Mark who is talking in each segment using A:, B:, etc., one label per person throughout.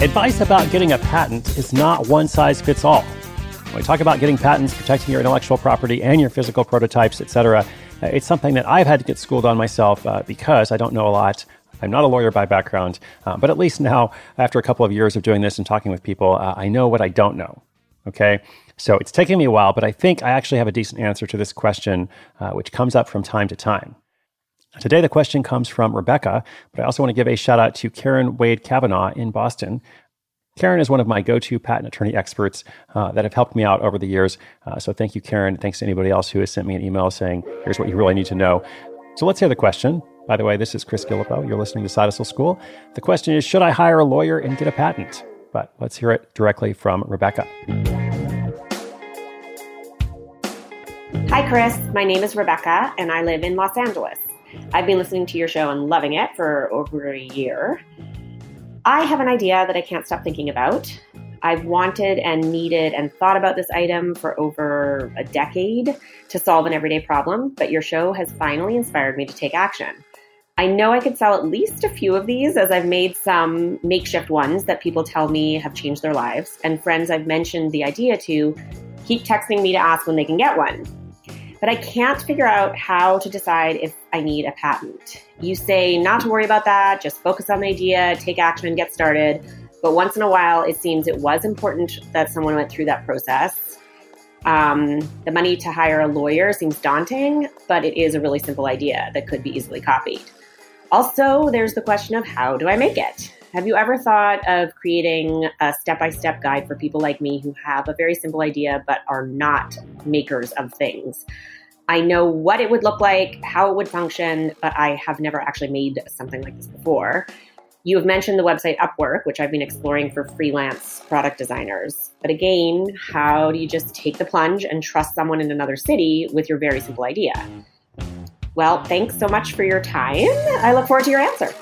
A: Advice about getting a patent is not one size fits all. When we talk about getting patents, protecting your intellectual property and your physical prototypes, etc., uh, it's something that I've had to get schooled on myself uh, because I don't know a lot. I'm not a lawyer by background, uh, but at least now, after a couple of years of doing this and talking with people, uh, I know what I don't know. Okay, so it's taken me a while, but I think I actually have a decent answer to this question, uh, which comes up from time to time. Today, the question comes from Rebecca, but I also want to give a shout out to Karen Wade Kavanaugh in Boston. Karen is one of my go to patent attorney experts uh, that have helped me out over the years. Uh, so thank you, Karen. Thanks to anybody else who has sent me an email saying, here's what you really need to know. So let's hear the question. By the way, this is Chris Guillebeau. You're listening to Hustle School. The question is Should I hire a lawyer and get a patent? But let's hear it directly from Rebecca.
B: Hi, Chris. My name is Rebecca, and I live in Los Angeles. I've been listening to your show and loving it for over a year. I have an idea that I can't stop thinking about. I've wanted and needed and thought about this item for over a decade to solve an everyday problem, but your show has finally inspired me to take action. I know I could sell at least a few of these as I've made some makeshift ones that people tell me have changed their lives, and friends I've mentioned the idea to keep texting me to ask when they can get one but I can't figure out how to decide if I need a patent. You say not to worry about that, just focus on the idea, take action, get started. But once in a while, it seems it was important that someone went through that process. Um, the money to hire a lawyer seems daunting, but it is a really simple idea that could be easily copied. Also, there's the question of how do I make it? Have you ever thought of creating a step by step guide for people like me who have a very simple idea but are not makers of things? I know what it would look like, how it would function, but I have never actually made something like this before. You have mentioned the website Upwork, which I've been exploring for freelance product designers. But again, how do you just take the plunge and trust someone in another city with your very simple idea? Well, thanks so much for your time. I look forward to your answer.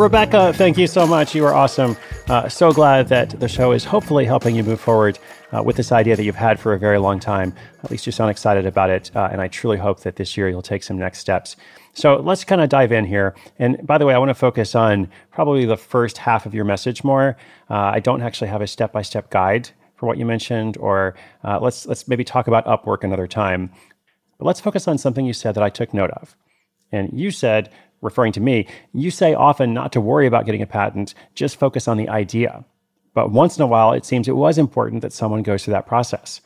A: Rebecca, thank you so much. You are awesome. Uh, so glad that the show is hopefully helping you move forward uh, with this idea that you've had for a very long time. At least you sound excited about it. Uh, and I truly hope that this year you'll take some next steps. So let's kind of dive in here. And by the way, I want to focus on probably the first half of your message more. Uh, I don't actually have a step by step guide for what you mentioned, or uh, let's, let's maybe talk about Upwork another time. But let's focus on something you said that I took note of. And you said referring to me, you say often not to worry about getting a patent, just focus on the idea. But once in a while, it seems it was important that someone goes through that process.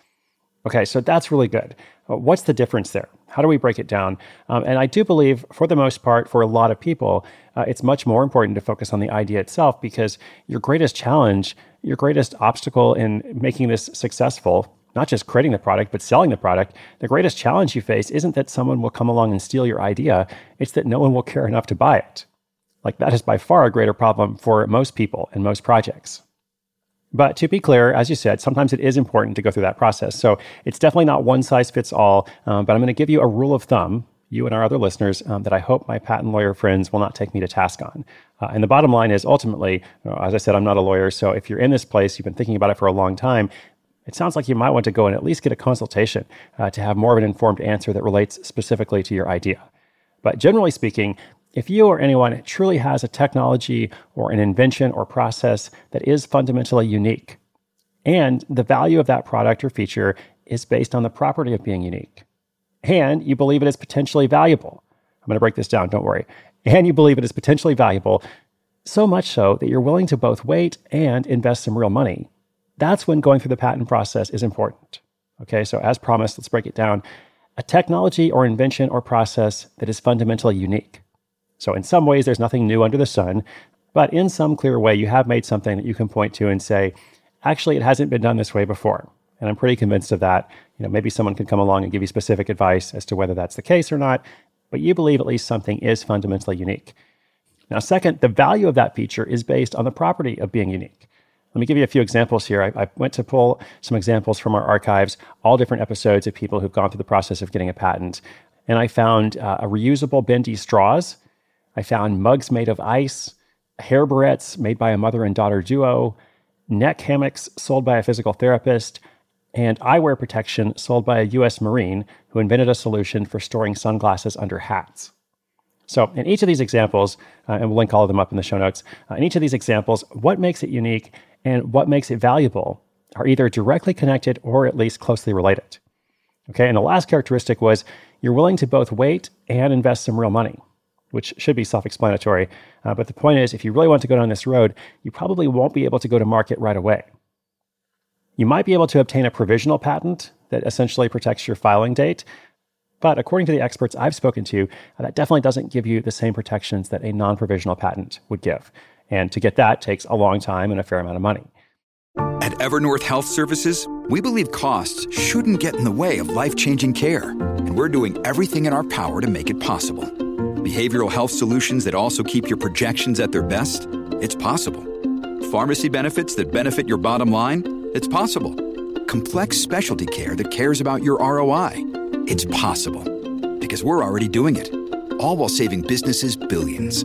A: Okay, so that's really good. What's the difference there? How do we break it down? Um, and I do believe, for the most part, for a lot of people, uh, it's much more important to focus on the idea itself because your greatest challenge, your greatest obstacle in making this successful not just creating the product, but selling the product, the greatest challenge you face isn't that someone will come along and steal your idea, it's that no one will care enough to buy it. Like, that is by far a greater problem for most people and most projects. But to be clear, as you said, sometimes it is important to go through that process. So it's definitely not one size fits all, um, but I'm going to give you a rule of thumb, you and our other listeners, um, that I hope my patent lawyer friends will not take me to task on. Uh, and the bottom line is ultimately, you know, as I said, I'm not a lawyer. So if you're in this place, you've been thinking about it for a long time, it sounds like you might want to go and at least get a consultation uh, to have more of an informed answer that relates specifically to your idea. But generally speaking, if you or anyone truly has a technology or an invention or process that is fundamentally unique, and the value of that product or feature is based on the property of being unique, and you believe it is potentially valuable. I'm going to break this down, don't worry. And you believe it is potentially valuable, so much so that you're willing to both wait and invest some real money. That's when going through the patent process is important. Okay, so as promised, let's break it down. A technology or invention or process that is fundamentally unique. So, in some ways, there's nothing new under the sun, but in some clear way, you have made something that you can point to and say, actually, it hasn't been done this way before. And I'm pretty convinced of that. You know, maybe someone can come along and give you specific advice as to whether that's the case or not, but you believe at least something is fundamentally unique. Now, second, the value of that feature is based on the property of being unique. Let me give you a few examples here. I, I, went to pull some examples from our archives, all different episodes of people who've gone through the process of getting a patent. And I found uh, a reusable bendy straws. I found mugs made of ice, hair barrettes made by a mother and daughter duo, neck hammocks sold by a physical therapist, and eyewear protection sold by a US Marine who invented a solution for storing sunglasses under hats. So, in each of these examples, uh, and we'll link all of them up in the show notes, uh, in each of these examples, what makes it unique and what makes it valuable are either directly connected or at least closely related. Okay, and the last characteristic was you're willing to both wait and invest some real money, which should be self explanatory. Uh, but the point is, if you really want to go down this road, you probably won't be able to go to market right away. You might be able to obtain a provisional patent that essentially protects your filing date, but according to the experts I've spoken to, that definitely doesn't give you the same protections that a non provisional patent would give. And to get that takes a long time and a fair amount of money.
C: At Evernorth Health Services, we believe costs shouldn't get in the way of life changing care, and we're doing everything in our power to make it possible. Behavioral health solutions that also keep your projections at their best? It's possible. Pharmacy benefits that benefit your bottom line? It's possible. Complex specialty care that cares about your ROI? It's possible because we're already doing it, all while saving businesses billions.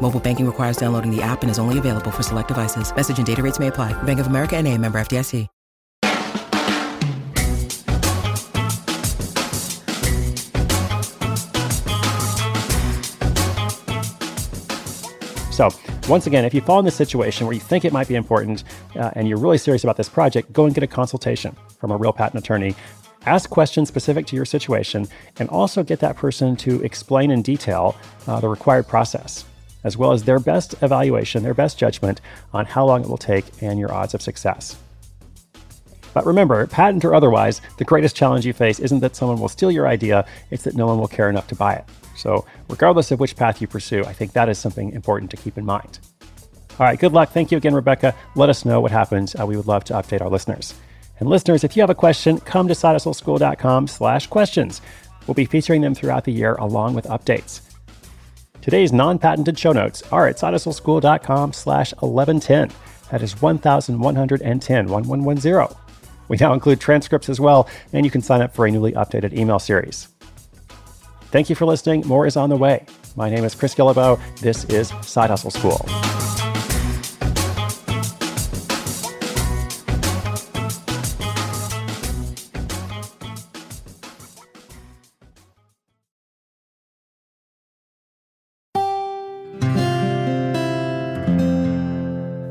D: Mobile banking requires downloading the app and is only available for select devices. Message and data rates may apply. Bank of America and a member FDIC.
A: So, once again, if you fall in this situation where you think it might be important uh, and you're really serious about this project, go and get a consultation from a real patent attorney ask questions specific to your situation, and also get that person to explain in detail uh, the required process, as well as their best evaluation, their best judgment on how long it will take and your odds of success. But remember, patent or otherwise, the greatest challenge you face isn't that someone will steal your idea, it's that no one will care enough to buy it. So, regardless of which path you pursue, I think that is something important to keep in mind. All right, good luck. Thank you again, Rebecca. Let us know what happens. Uh, we would love to update our listeners. And listeners, if you have a question, come to sidehustleschool.com slash questions. We'll be featuring them throughout the year along with updates. Today's non-patented show notes are at sidehustleschool.com slash 1110. That is 1110, 1110. We now include transcripts as well, and you can sign up for a newly updated email series. Thank you for listening. More is on the way. My name is Chris Guillebeau. This is Side Hustle School.